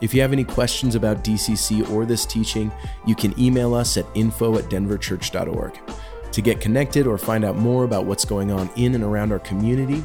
If you have any questions about DCC or this teaching, you can email us at info at denverchurch.org. To get connected or find out more about what's going on in and around our community,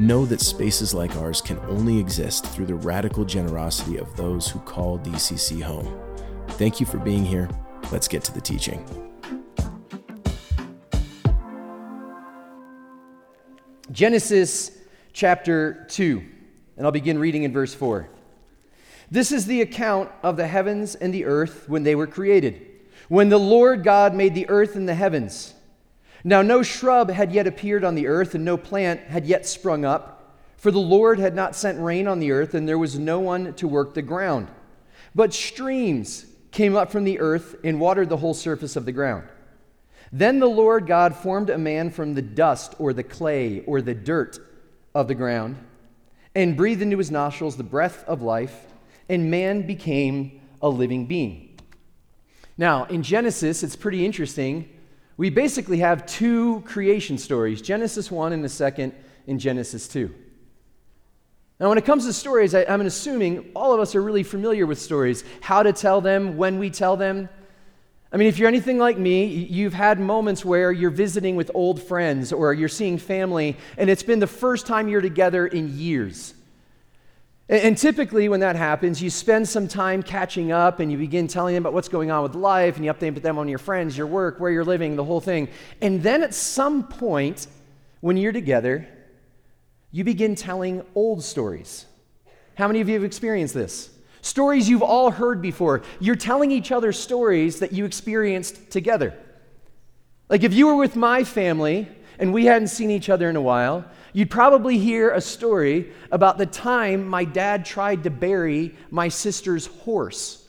Know that spaces like ours can only exist through the radical generosity of those who call DCC home. Thank you for being here. Let's get to the teaching. Genesis chapter 2, and I'll begin reading in verse 4. This is the account of the heavens and the earth when they were created, when the Lord God made the earth and the heavens. Now, no shrub had yet appeared on the earth, and no plant had yet sprung up, for the Lord had not sent rain on the earth, and there was no one to work the ground. But streams came up from the earth and watered the whole surface of the ground. Then the Lord God formed a man from the dust or the clay or the dirt of the ground and breathed into his nostrils the breath of life, and man became a living being. Now, in Genesis, it's pretty interesting. We basically have two creation stories Genesis 1 and the second in Genesis 2. Now, when it comes to stories, I, am assuming all of us are really familiar with stories, how to tell them, when we tell them. I mean, if you're anything like me, you've had moments where you're visiting with old friends or you're seeing family, and it's been the first time you're together in years. And typically, when that happens, you spend some time catching up and you begin telling them about what's going on with life and you update them on your friends, your work, where you're living, the whole thing. And then at some point, when you're together, you begin telling old stories. How many of you have experienced this? Stories you've all heard before. You're telling each other stories that you experienced together. Like if you were with my family and we hadn't seen each other in a while, you'd probably hear a story about the time my dad tried to bury my sister's horse.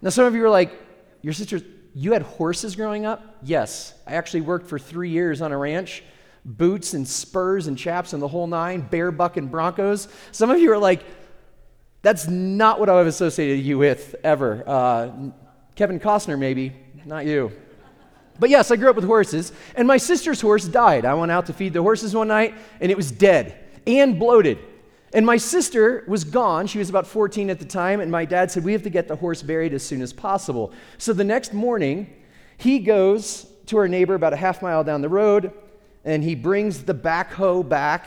Now, some of you are like, Your sister, you had horses growing up? Yes. I actually worked for three years on a ranch, boots and spurs and chaps and the whole nine, bareback and broncos. Some of you are like, that's not what I've associated you with ever. Uh, Kevin Costner, maybe, not you. But yes, I grew up with horses, and my sister's horse died. I went out to feed the horses one night, and it was dead and bloated. And my sister was gone. She was about 14 at the time, and my dad said, We have to get the horse buried as soon as possible. So the next morning, he goes to our neighbor about a half mile down the road, and he brings the backhoe back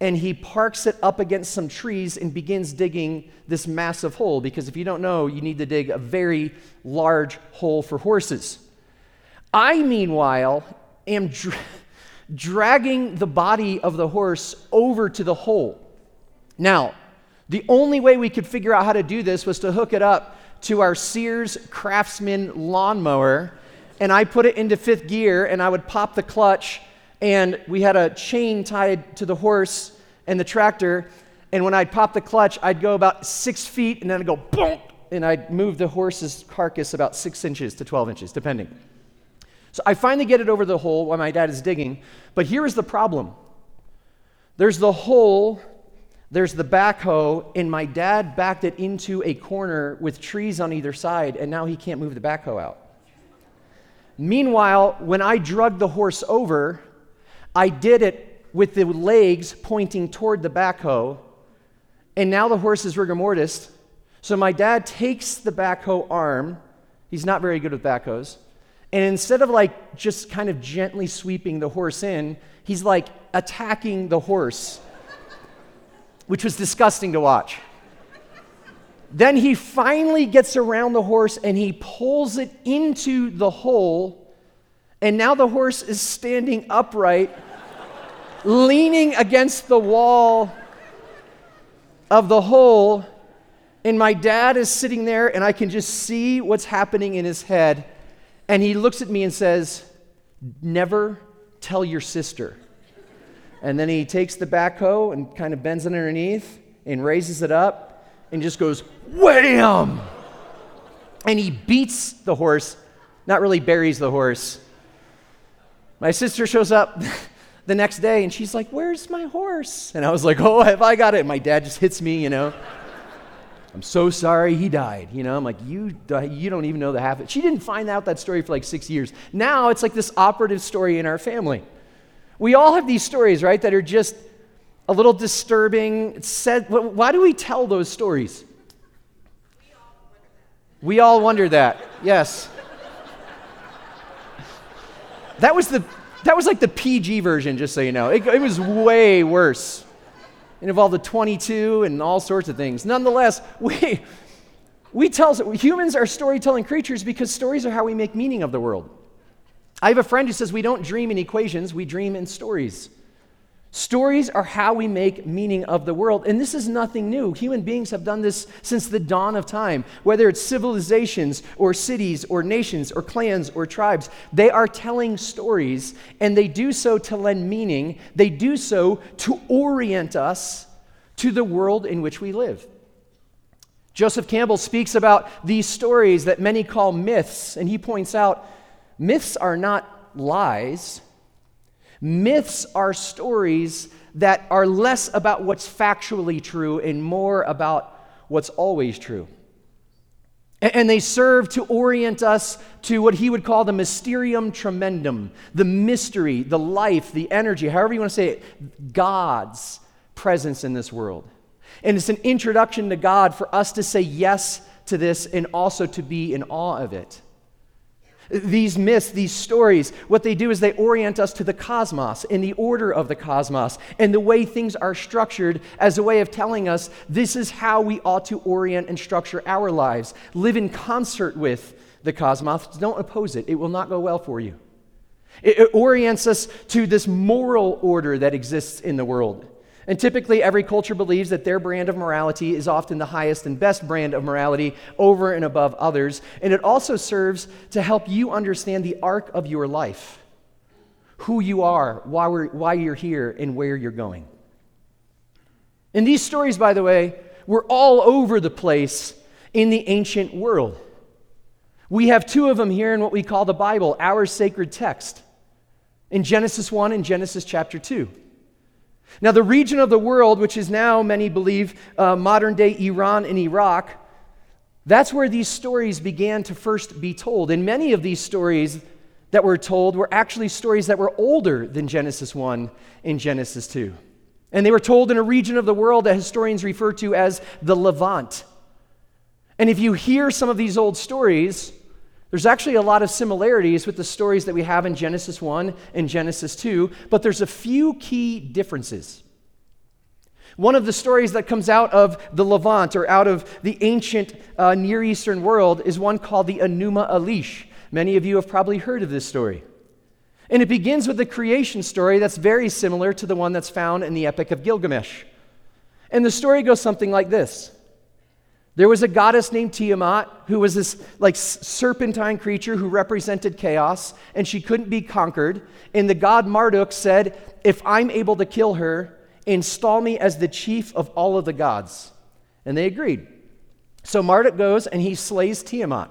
and he parks it up against some trees and begins digging this massive hole because if you don't know, you need to dig a very large hole for horses. I, meanwhile, am dra- dragging the body of the horse over to the hole. Now, the only way we could figure out how to do this was to hook it up to our Sears Craftsman lawnmower, and I put it into fifth gear, and I would pop the clutch and we had a chain tied to the horse and the tractor. And when I'd pop the clutch, I'd go about six feet, and then I'd go boom, and I'd move the horse's carcass about six inches to 12 inches, depending. So I finally get it over the hole while my dad is digging. But here is the problem there's the hole, there's the backhoe, and my dad backed it into a corner with trees on either side, and now he can't move the backhoe out. Meanwhile, when I drug the horse over, I did it with the legs pointing toward the backhoe, and now the horse is rigor mortis. So my dad takes the backhoe arm. He's not very good with backhoes. And instead of like just kind of gently sweeping the horse in, he's like attacking the horse, which was disgusting to watch. Then he finally gets around the horse and he pulls it into the hole And now the horse is standing upright, leaning against the wall of the hole. And my dad is sitting there, and I can just see what's happening in his head. And he looks at me and says, Never tell your sister. And then he takes the backhoe and kind of bends it underneath and raises it up and just goes, wham! And he beats the horse, not really buries the horse. My sister shows up the next day and she's like, Where's my horse? And I was like, Oh, have I got it? And my dad just hits me, you know. I'm so sorry he died. You know, I'm like, you, you don't even know the half. She didn't find out that story for like six years. Now it's like this operative story in our family. We all have these stories, right, that are just a little disturbing. Said, why do we tell those stories? We all wonder that. Yes. That was the that was like the PG version, just so you know. It, it was way worse. It involved a 22 and all sorts of things. Nonetheless, we we tell humans are storytelling creatures because stories are how we make meaning of the world. I have a friend who says we don't dream in equations, we dream in stories. Stories are how we make meaning of the world. And this is nothing new. Human beings have done this since the dawn of time. Whether it's civilizations or cities or nations or clans or tribes, they are telling stories and they do so to lend meaning. They do so to orient us to the world in which we live. Joseph Campbell speaks about these stories that many call myths, and he points out myths are not lies. Myths are stories that are less about what's factually true and more about what's always true. And they serve to orient us to what he would call the mysterium tremendum, the mystery, the life, the energy, however you want to say it, God's presence in this world. And it's an introduction to God for us to say yes to this and also to be in awe of it. These myths, these stories, what they do is they orient us to the cosmos and the order of the cosmos and the way things are structured as a way of telling us this is how we ought to orient and structure our lives. Live in concert with the cosmos, don't oppose it, it will not go well for you. It, orients us to this moral order that exists in the world. And typically, every culture believes that their brand of morality is often the highest and best brand of morality over and above others. And it also serves to help you understand the arc of your life who you are, why, why you're here, and where you're going. And these stories, by the way, were all over the place in the ancient world. We have two of them here in what we call the Bible, our sacred text, in Genesis 1 and Genesis chapter 2. Now, the region of the world, which is now, many believe, uh, modern day Iran and Iraq, that's where these stories began to first be told. And many of these stories that were told were actually stories that were older than Genesis 1 and Genesis 2. And they were told in a region of the world that historians refer to as the Levant. And if you hear some of these old stories, there's actually a lot of similarities with the stories that we have in Genesis 1 and Genesis 2, but there's a few key differences. One of the stories that comes out of the Levant or out of the ancient uh, Near Eastern world is one called the Enuma Elish. Many of you have probably heard of this story. And it begins with the creation story that's very similar to the one that's found in the Epic of Gilgamesh. And the story goes something like this there was a goddess named Tiamat who was this like serpentine creature who represented chaos and she couldn't be conquered. And the god Marduk said, If I'm able to kill her, install me as the chief of all of the gods. And they agreed. So Marduk goes and he slays Tiamat.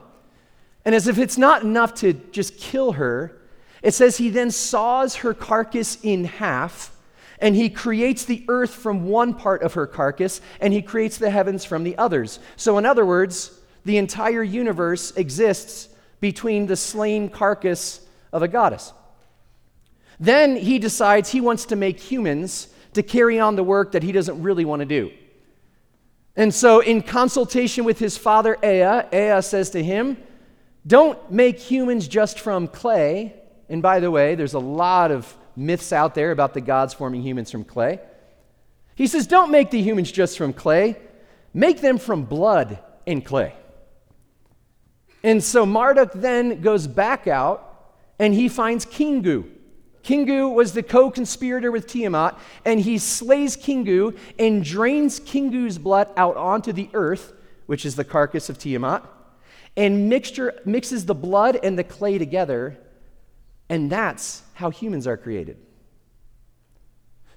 And as if it's not enough to just kill her, it says he then saws her carcass in half and he creates the earth from one part of her carcass, and he creates the heavens from the others. So, in other words, the entire universe exists between the slain carcass of a goddess. Then he decides he wants to make humans to carry on the work that he doesn't really want to do. And so, in consultation with his father Ea, Ea says to him, Don't make humans just from clay. And by the way, there's a lot of myths out there about the gods forming humans from clay. He says, Don't make the humans just from clay, make them from blood and clay. And so Marduk then goes back out and he finds Kingu. Kingu was the co conspirator with Tiamat, and he slays Kingu and drains Kingu's blood out onto the earth, which is the carcass of Tiamat, and mixture, mixes the blood and the clay together, and that's how humans are created.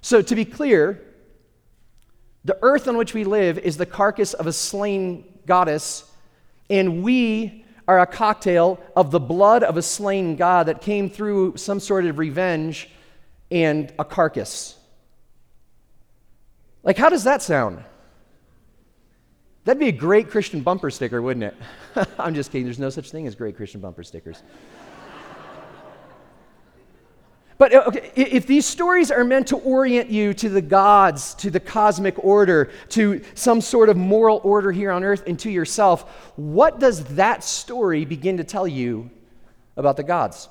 So, to be clear, the earth on which we live is the carcass of a slain goddess, and we are a cocktail of the blood of a slain God that came through some sort of revenge and a carcass. Like, how does that sound? That'd be a great Christian bumper sticker, wouldn't it? I'm just kidding. There's no such thing as great Christian bumper stickers. But uh, okay, if these stories are meant to orient you to the gods, to the cosmic order, to some sort of moral order here on earth, and to yourself, what does that story begin to tell you about the gods?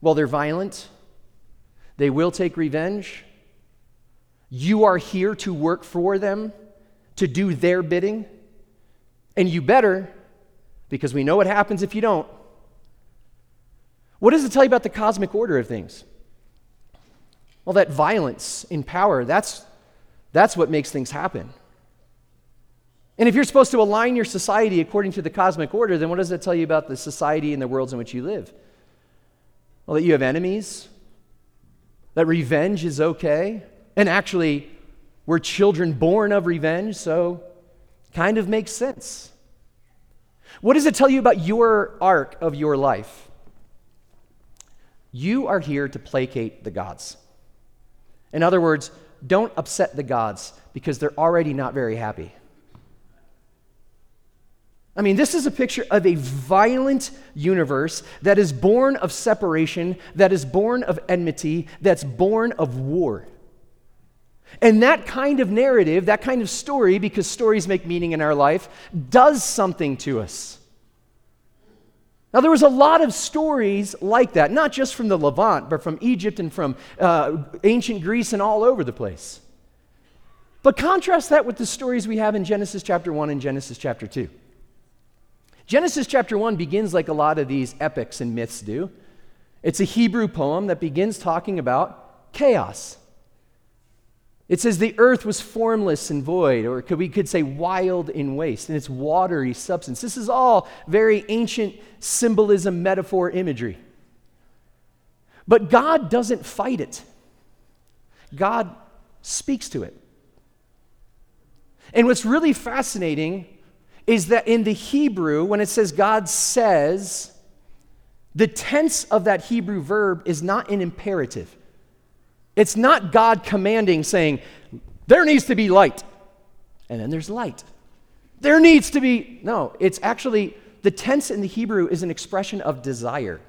Well, they're violent, they will take revenge. You are here to work for them, to do their bidding, and you better, because we know what happens if you don't. What does it tell you about the cosmic order of things? Well, that violence in power, that's, that's what makes things happen. And if you're supposed to align your society according to the cosmic order, then what does that tell you about the society and the worlds in which you live? Well, that you have enemies, that revenge is okay, and actually, we're children born of revenge, so kind of makes sense. What does it tell you about your arc of your life? You are here to placate the gods. In other words, don't upset the gods because they're already not very happy. I mean, this is a picture of a violent universe that is born of separation, that is born of enmity, that's born of war. And that kind of narrative, that kind of story, because stories make meaning in our life, does something to us. Now, there was a lot of stories like that, not just from the Levant, but from Egypt and from uh, ancient Greece and all over the place. But contrast that with the stories we have in Genesis chapter 1 and Genesis chapter 2. Genesis chapter 1 begins like a lot of these epics and myths do. It's a Hebrew poem that begins talking about chaos. It says the earth was formless and void, or could, we could say wild and waste, and its watery substance. This is all very ancient symbolism, metaphor, imagery. But God doesn't fight it, God speaks to it. And what's really fascinating is that in the Hebrew, when it says God says, the tense of that Hebrew verb is not an imperative. It's not God commanding, saying, there needs to be light. And then there's light. There needs to be, no, it's actually, the tense in the Hebrew is an expression of desire,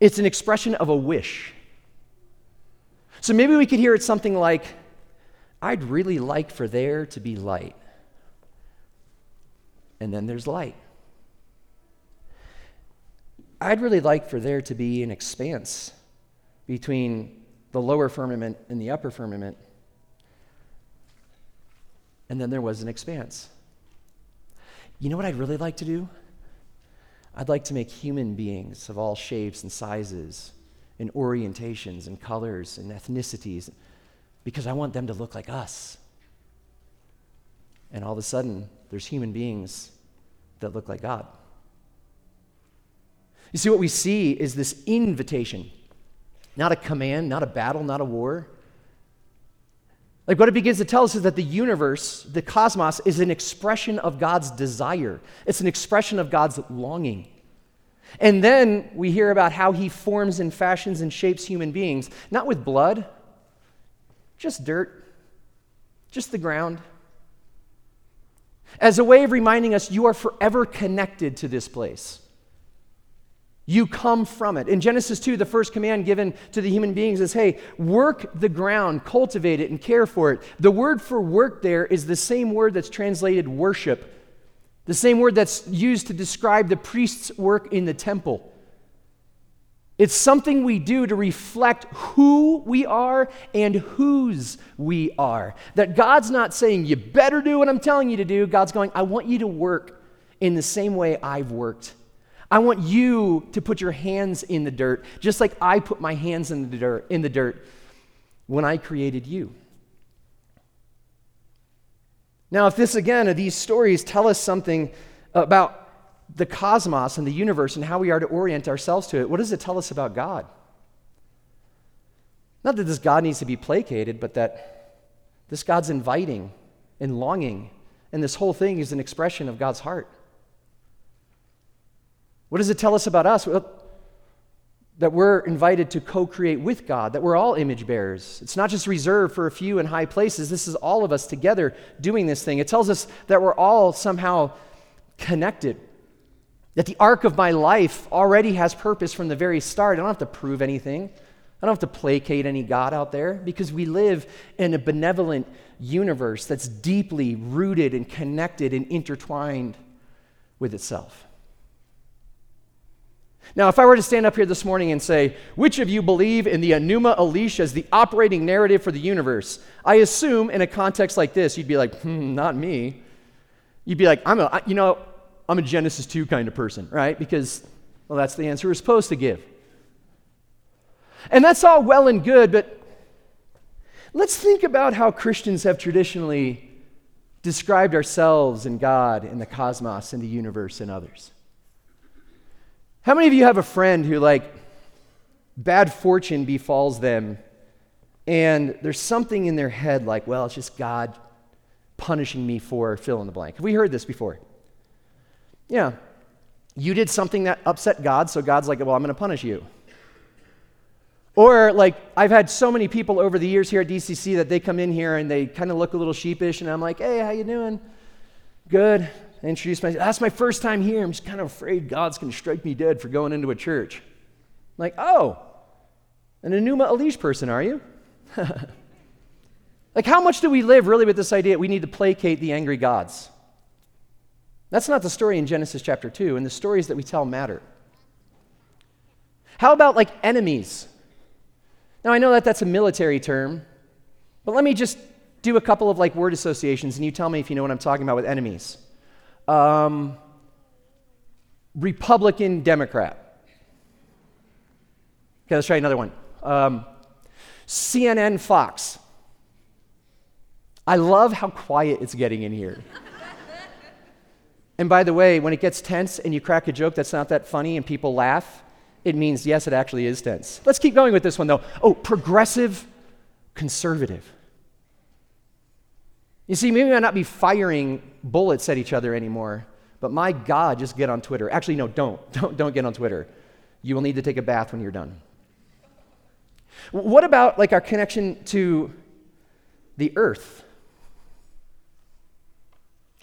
it's an expression of a wish. So maybe we could hear it something like, I'd really like for there to be light. And then there's light. I'd really like for there to be an expanse between the lower firmament and the upper firmament. And then there was an expanse. You know what I'd really like to do? I'd like to make human beings of all shapes and sizes and orientations and colors and ethnicities because I want them to look like us. And all of a sudden, there's human beings that look like God. You see, what we see is this invitation not a command, not a battle, not a war. Like what it begins to tell us is that the universe, the cosmos, is an expression of God's desire, it's an expression of God's longing. And then we hear about how he forms and fashions and shapes human beings, not with blood, just dirt, just the ground. As a way of reminding us, you are forever connected to this place. You come from it. In Genesis 2, the first command given to the human beings is hey, work the ground, cultivate it, and care for it. The word for work there is the same word that's translated worship, the same word that's used to describe the priest's work in the temple. It's something we do to reflect who we are and whose we are. That God's not saying, you better do what I'm telling you to do. God's going, I want you to work in the same way I've worked. I want you to put your hands in the dirt, just like I put my hands in the dirt, in the dirt when I created you. Now, if this again, these stories tell us something about the cosmos and the universe and how we are to orient ourselves to it, what does it tell us about God? Not that this God needs to be placated, but that this God's inviting and longing, and this whole thing is an expression of God's heart. What does it tell us about us? Well, that we're invited to co create with God, that we're all image bearers. It's not just reserved for a few in high places. This is all of us together doing this thing. It tells us that we're all somehow connected, that the arc of my life already has purpose from the very start. I don't have to prove anything. I don't have to placate any God out there because we live in a benevolent universe that's deeply rooted and connected and intertwined with itself. Now, if I were to stand up here this morning and say, which of you believe in the Enuma Elish as the operating narrative for the universe? I assume in a context like this, you'd be like, hmm, not me. You'd be like, I'm a, you know, I'm a Genesis 2 kind of person, right? Because, well, that's the answer we're supposed to give. And that's all well and good, but let's think about how Christians have traditionally described ourselves and God and the cosmos and the universe and others. How many of you have a friend who, like, bad fortune befalls them, and there's something in their head like, well, it's just God punishing me for fill in the blank? Have we heard this before? Yeah. You did something that upset God, so God's like, well, I'm going to punish you. Or like I've had so many people over the years here at DCC that they come in here and they kind of look a little sheepish, and I'm like, "Hey, how you doing? Good." I introduce myself. That's my first time here. I'm just kind of afraid God's going to strike me dead for going into a church. I'm like, oh, an Enuma Elish person, are you? like, how much do we live really with this idea that we need to placate the angry gods? That's not the story in Genesis chapter 2, and the stories that we tell matter. How about like enemies? Now, I know that that's a military term, but let me just do a couple of like word associations and you tell me if you know what I'm talking about with enemies. Um, Republican Democrat. Okay, let's try another one. Um, CNN Fox. I love how quiet it's getting in here. and by the way, when it gets tense and you crack a joke that's not that funny and people laugh, it means, yes, it actually is tense. Let's keep going with this one, though. Oh, progressive conservative. You see, maybe we might not be firing bullets at each other anymore, but my God, just get on Twitter. Actually, no, don't. Don't, don't get on Twitter. You will need to take a bath when you're done. What about like our connection to the earth?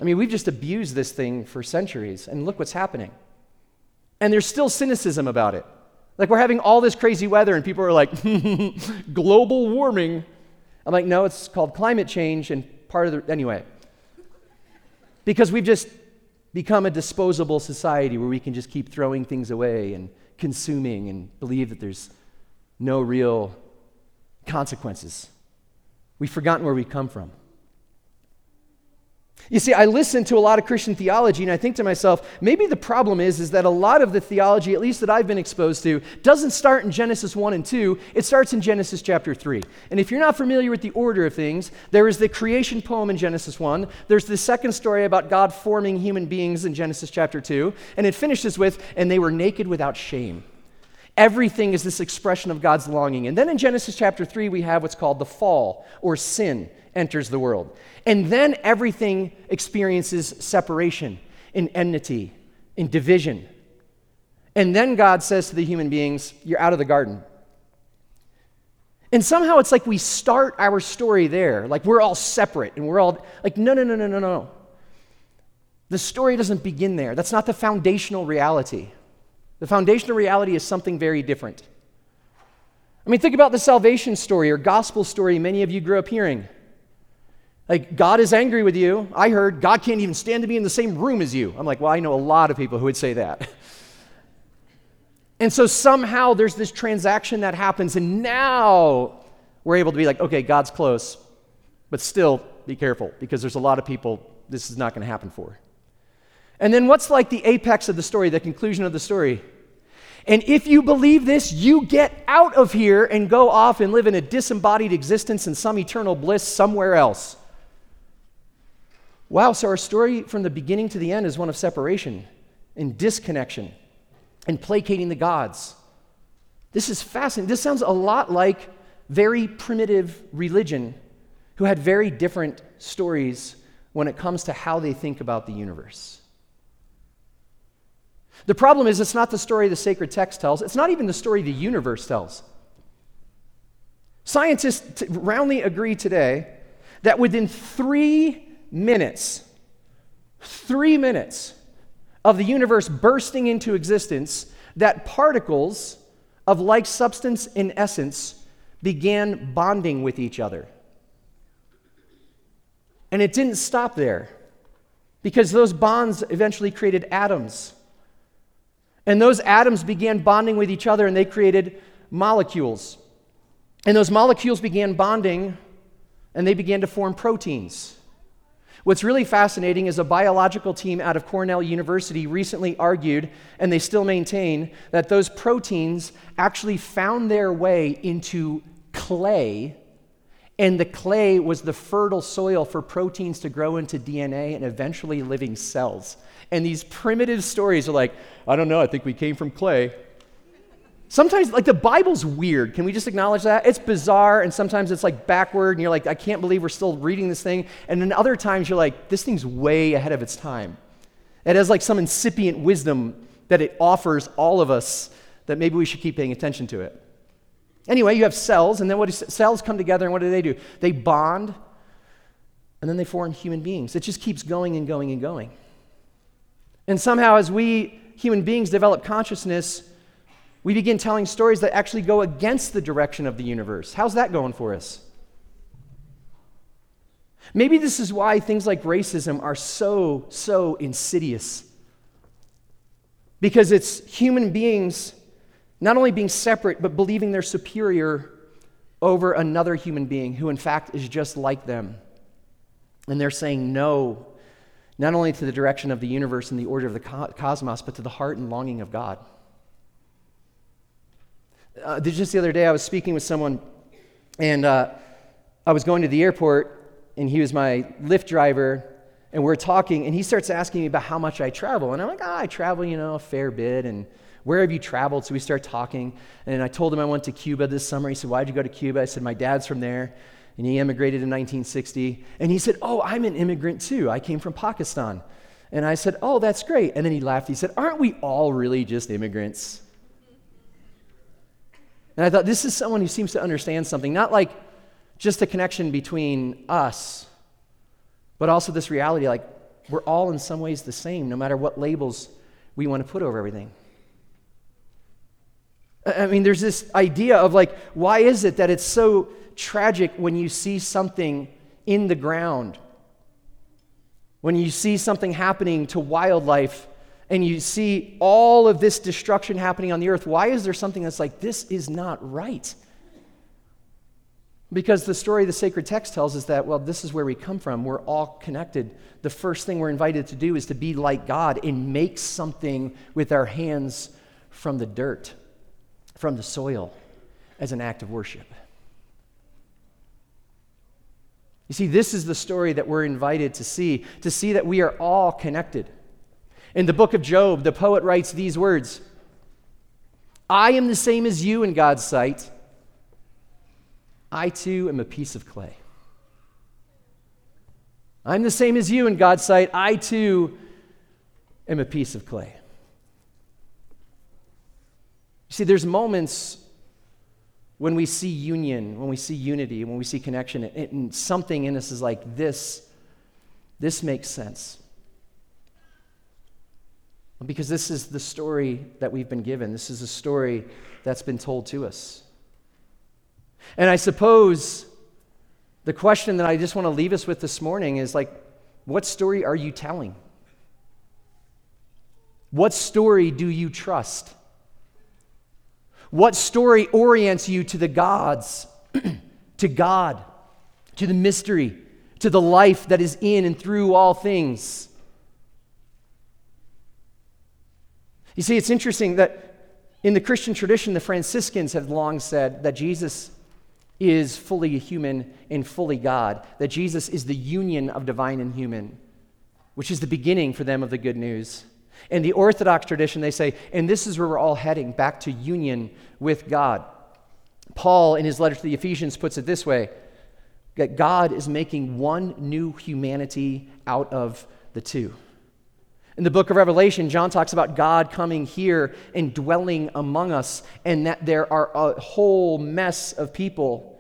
I mean, we've just abused this thing for centuries, and look what's happening. And there's still cynicism about it. Like, we're having all this crazy weather, and people are like, global warming. I'm like, no, it's called climate change, and part of the, anyway. Because we've just become a disposable society where we can just keep throwing things away and consuming and believe that there's no real consequences. We've forgotten where we come from. You see, I listen to a lot of Christian theology and I think to myself, maybe the problem is, is that a lot of the theology, at least that I've been exposed to, doesn't start in Genesis 1 and 2. It starts in Genesis chapter 3. And if you're not familiar with the order of things, there is the creation poem in Genesis 1. There's the second story about God forming human beings in Genesis chapter 2. And it finishes with, and they were naked without shame. Everything is this expression of God's longing. And then in Genesis chapter 3, we have what's called the fall or sin enters the world. And then everything experiences separation, in enmity, in division. And then God says to the human beings, You're out of the garden. And somehow it's like we start our story there, like we're all separate and we're all like, no, no, no, no, no, no. The story doesn't begin there. That's not the foundational reality. The foundational reality is something very different. I mean, think about the salvation story or gospel story many of you grew up hearing. Like, God is angry with you. I heard God can't even stand to be in the same room as you. I'm like, well, I know a lot of people who would say that. and so somehow there's this transaction that happens, and now we're able to be like, okay, God's close, but still be careful because there's a lot of people this is not going to happen for. And then what's like the apex of the story, the conclusion of the story? And if you believe this, you get out of here and go off and live in a disembodied existence in some eternal bliss somewhere else. Wow, so our story from the beginning to the end is one of separation and disconnection and placating the gods. This is fascinating. This sounds a lot like very primitive religion who had very different stories when it comes to how they think about the universe. The problem is, it's not the story the sacred text tells, it's not even the story the universe tells. Scientists roundly agree today that within three minutes, three minutes of the universe bursting into existence, that particles of like substance in essence began bonding with each other. And it didn't stop there because those bonds eventually created atoms. And those atoms began bonding with each other and they created molecules. And those molecules began bonding and they began to form proteins. What's really fascinating is a biological team out of Cornell University recently argued, and they still maintain, that those proteins actually found their way into clay, and the clay was the fertile soil for proteins to grow into DNA and eventually living cells. And these primitive stories are like, I don't know, I think we came from clay. Sometimes, like, the Bible's weird. Can we just acknowledge that? It's bizarre, and sometimes it's like backward, and you're like, I can't believe we're still reading this thing. And then other times you're like, this thing's way ahead of its time. It has like some incipient wisdom that it offers all of us that maybe we should keep paying attention to it. Anyway, you have cells, and then what do cells come together, and what do they do? They bond, and then they form human beings. It just keeps going and going and going. And somehow, as we human beings develop consciousness, we begin telling stories that actually go against the direction of the universe. How's that going for us? Maybe this is why things like racism are so, so insidious. Because it's human beings not only being separate, but believing they're superior over another human being who, in fact, is just like them. And they're saying no, not only to the direction of the universe and the order of the cosmos, but to the heart and longing of God. Uh, just the other day, I was speaking with someone, and uh, I was going to the airport, and he was my Lyft driver, and we're talking, and he starts asking me about how much I travel. And I'm like, oh, I travel, you know, a fair bit, and where have you traveled? So we start talking, and I told him I went to Cuba this summer. He said, Why'd you go to Cuba? I said, My dad's from there, and he immigrated in 1960. And he said, Oh, I'm an immigrant too. I came from Pakistan. And I said, Oh, that's great. And then he laughed. He said, Aren't we all really just immigrants? And I thought, this is someone who seems to understand something, not like just a connection between us, but also this reality like we're all in some ways the same, no matter what labels we want to put over everything. I mean, there's this idea of like, why is it that it's so tragic when you see something in the ground? When you see something happening to wildlife and you see all of this destruction happening on the earth, why is there something that's like, this is not right? Because the story the sacred text tells us that, well, this is where we come from. We're all connected. The first thing we're invited to do is to be like God and make something with our hands from the dirt, from the soil, as an act of worship. You see, this is the story that we're invited to see, to see that we are all connected. In the book of Job, the poet writes these words I am the same as you in God's sight. I too am a piece of clay. I'm the same as you in God's sight. I too am a piece of clay. You see, there's moments when we see union, when we see unity, when we see connection, and something in us is like, this, this makes sense. Because this is the story that we've been given. This is a story that's been told to us. And I suppose the question that I just want to leave us with this morning is like, what story are you telling? What story do you trust? What story orients you to the gods, to God, to the mystery, to the life that is in and through all things? You see, it's interesting that in the Christian tradition, the Franciscans have long said that Jesus is fully human and fully God, that Jesus is the union of divine and human, which is the beginning for them of the good news. In the Orthodox tradition, they say, and this is where we're all heading back to union with God. Paul, in his letter to the Ephesians, puts it this way that God is making one new humanity out of the two. In the book of Revelation, John talks about God coming here and dwelling among us, and that there are a whole mess of people,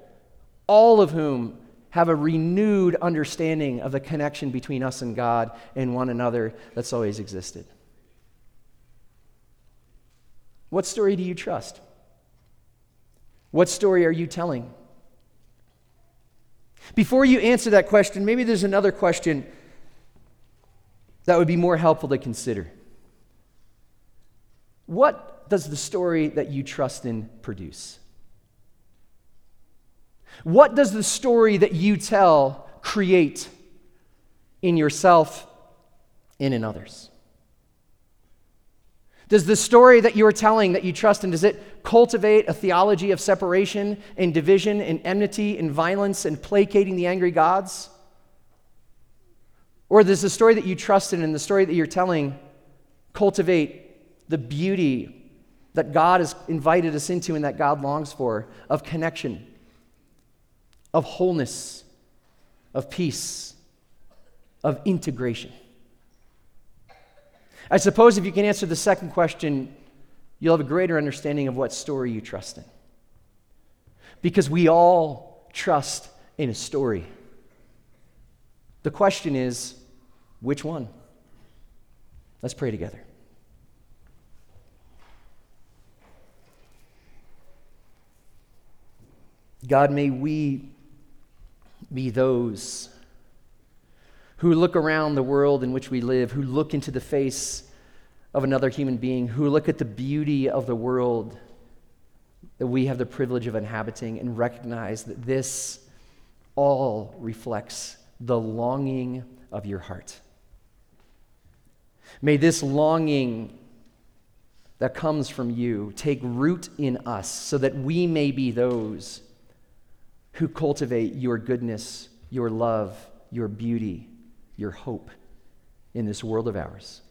all of whom have a renewed understanding of the connection between us and God and one another that's always existed. What story do you trust? What story are you telling? Before you answer that question, maybe there's another question that would be more helpful to consider. What does the story that you trust in produce? What does the story that you tell create in yourself and in others? Does the story that you are telling that you trust in, does it cultivate a theology of separation and division and enmity and violence and placating the angry gods? Or does the story that you trust in and the story that you're telling cultivate the beauty that God has invited us into and that God longs for of connection, of wholeness, of peace, of integration? I suppose if you can answer the second question, you'll have a greater understanding of what story you trust in. Because we all trust in a story. The question is, which one? Let's pray together. God, may we be those who look around the world in which we live, who look into the face of another human being, who look at the beauty of the world that we have the privilege of inhabiting and recognize that this all reflects the longing of your heart. May this longing that comes from you take root in us so that we may be those who cultivate your goodness, your love, your beauty, your hope in this world of ours.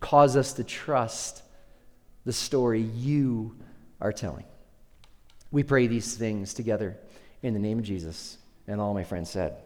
Cause us to trust the story you are telling. We pray these things together in the name of Jesus. And all my friends said,